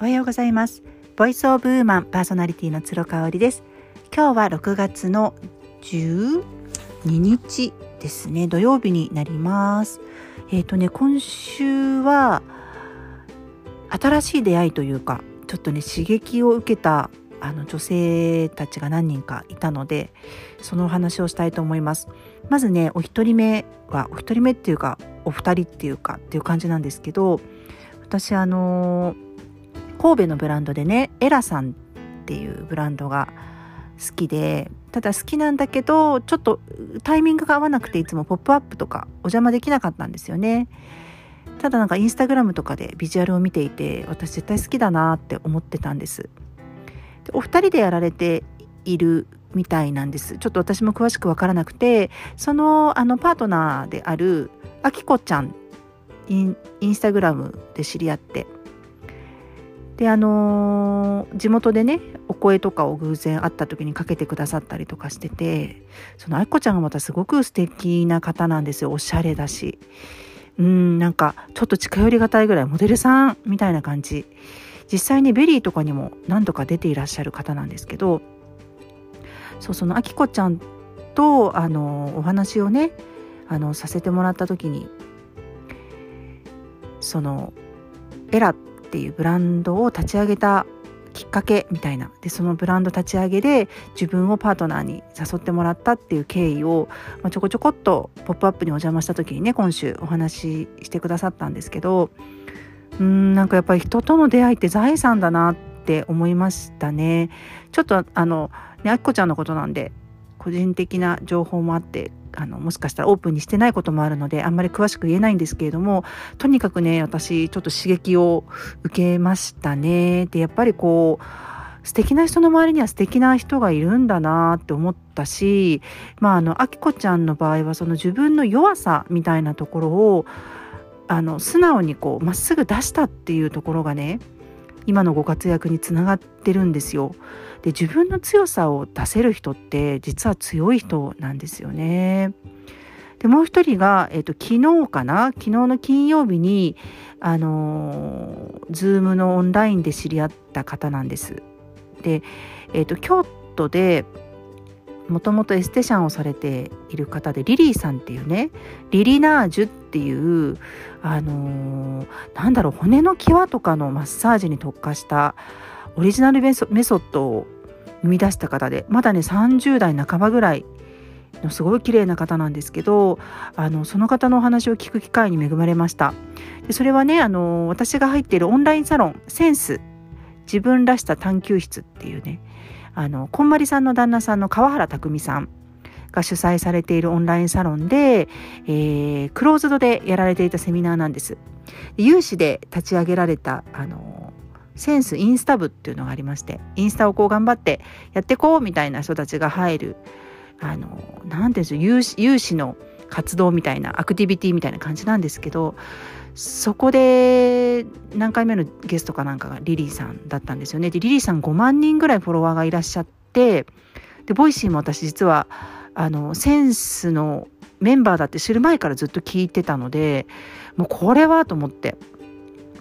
おはようございます。ボイスオブウーマンパーソナリティの鶴香織です。今日は6月の12日ですね。土曜日になります。えっ、ー、とね今週は新しい出会いというかちょっとね刺激を受けたあの女性たちが何人かいたのでそのお話をしたいと思います。まずねお一人目はお一人目っていうかお二人っていうかっていう感じなんですけど私あの神戸のブランドでねエラさんっていうブランドが好きでただ好きなんだけどちょっとタイミングが合わなくていつも「ポップアップとかお邪魔できなかったんですよね。ただなんかインスタグラムとかでビジュアルを見ていて私絶対好きだなって思ってたんです。でお二人でやられているみたいなんです。ちょっと私も詳しく分からなくてそのあのパートナーであるあきこちゃんインスタグラムで知り合ってであのー、地元でねお声とかを偶然会った時にかけてくださったりとかしててそのあきこちゃんがまたすごく素敵な方なんですよ。おしゃれだし。うんなんかちょっと近寄りがたいぐらいモデルさんみたいな感じ。実際に VERY とかにも何度か出ていらっしゃる方なんですけどそうそのあきこちゃんとあのお話をねあのさせてもらった時にそのエラってていうブランドを立ち上げたきっかけみたいなでそのブランド立ち上げで自分をパートナーに誘ってもらったっていう経緯を、まあ、ちょこちょこっと「ポップアップにお邪魔した時にね今週お話ししてくださったんですけどうんなんかやっぱり人との出会いって財産だなって思いましたね。ちょっとあのねあきこちゃんのことなんで個人的な情報もあってあのもしかしたらオープンにしてないこともあるのであんまり詳しく言えないんですけれどもとにかくね私ちょっと刺激を受けましたね。でやっぱりこう素敵な人の周りには素敵な人がいるんだなって思ったしまああのあきこちゃんの場合はその自分の弱さみたいなところをあの素直にこうまっすぐ出したっていうところがね今のご活躍につながってるんですよ。で自分の強さを出せる人って実は強い人なんですよね。でもう一人が、えーと、昨日かな？昨日の金曜日にあのー、Zoom のオンラインで知り合った方なんです。で、えーと、京都でもともとエステシャンをされている方でリリーさんっていうねリリナージュっていうあのー、なんだろう骨の際とかのマッサージに特化したオリジナルメソッドを生み出した方でまだね30代半ばぐらいのすごい綺麗な方なんですけどあのその方のお話を聞く機会に恵まれました。でそれはねあの私が入っているオンラインサロンセンス自分らしさ探求室っていうねあのこんまりさんの旦那さんの川原拓さんが主催されているオンラインサロンで、えー、クローズドでやられていたセミナーなんです。有志で立ち上げられたあのセンスインスタ部っていうのがありましてインスタをこう頑張ってやってこうみたいな人たちが入るあの何て言うんです有有志の活動みたいなアクティビティみたいな感じなんですけどそこで何回目のゲストかなんかがリリーさんだったんですよね。でリリーさん5万人ぐらいフォロワーがいらっしゃってで Voicy も私実はあのセンスのメンバーだって知る前からずっと聞いてたのでもうこれはと思って。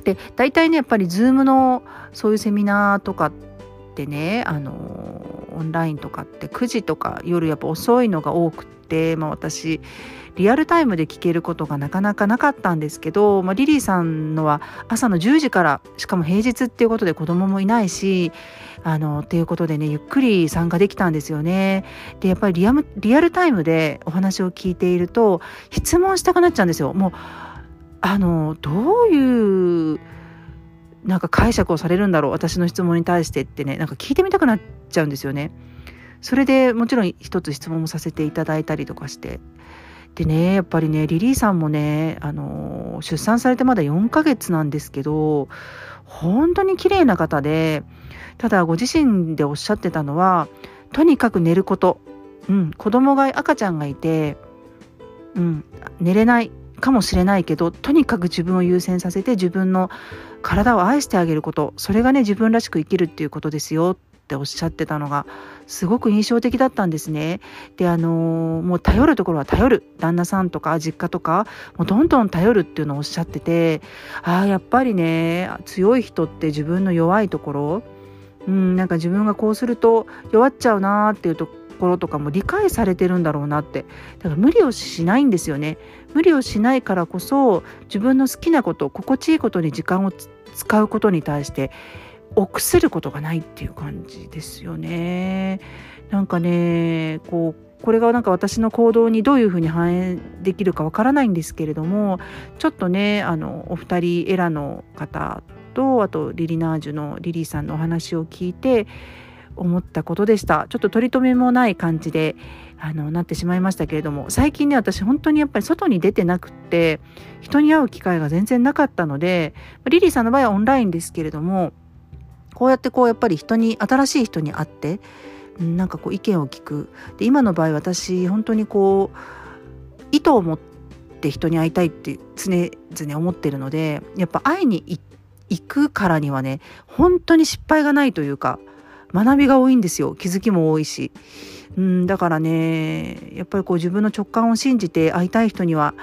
で大体ねやっぱり Zoom のそういうセミナーとかってねあのオンラインとかって9時とか夜やっぱ遅いのが多くて、まあ、私リアルタイムで聞けることがなかなかなかったんですけど、まあ、リリーさんのは朝の10時からしかも平日っていうことで子供もいないしあのっていうことでねゆっくり参加できたんですよね。でやっぱりリアリアルタイムでお話を聞いていると質問したくなっちゃうんですよ。もうあのどういうなんか解釈をされるんだろう私の質問に対してってねなんか聞いてみたくなっちゃうんですよね。それでもちろん一つ質問もさせていただいたりとかして。でねやっぱりねリリーさんもねあの出産されてまだ4ヶ月なんですけど本当に綺麗な方でただご自身でおっしゃってたのはとにかく寝ること、うん、子供が赤ちゃんがいて、うん、寝れないかもしれないけどとにかく自分を優先させて自分の体を愛してあげること。それがね自分らしく生きるっていうことですよ。っっておっしゃってたのがすごく印象的だったんですね。であのもう頼るところは頼る。旦那さんとか実家とかもうどんどん頼るっていうのをおっしゃっててああやっぱりね強い人って自分の弱いところうんなんか自分がこうすると弱っちゃうなーっていうところとかも理解されてるんだろうなって。だから無理をしないんですよね。無理をしないからこそ自分の好きなこと心地いいことに時間を使うことに対して臆することがないっていう感じですよね。なんかねこうこれがなんか私の行動にどういうふうに反映できるかわからないんですけれどもちょっとねあのお二人エラの方とあとリリナージュのリリーさんのお話を聞いて思ったことでした。ちょっと取り留めもない感じであのなってしまいましたけれども最近ね私本当にやっぱり外に出てなくって人に会う機会が全然なかったのでリリーさんの場合はオンラインですけれどもこうやってこうやっぱり人に新しい人に会ってなんかこう意見を聞く。で今の場合私本当にこう意図を持って人に会いたいって常々思ってるのでやっぱ会いに行くからにはね本当に失敗がないというか学びが多いんですよ。気づきも多いし。うんだからねやっぱりこう自分の直感を信じて会いたい人には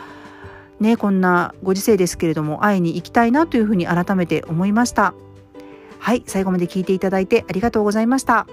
ねこんなご時世ですけれども会いに行きたいなというふうに改めて思いました。はい最後まで聞いていただいてありがとうございました。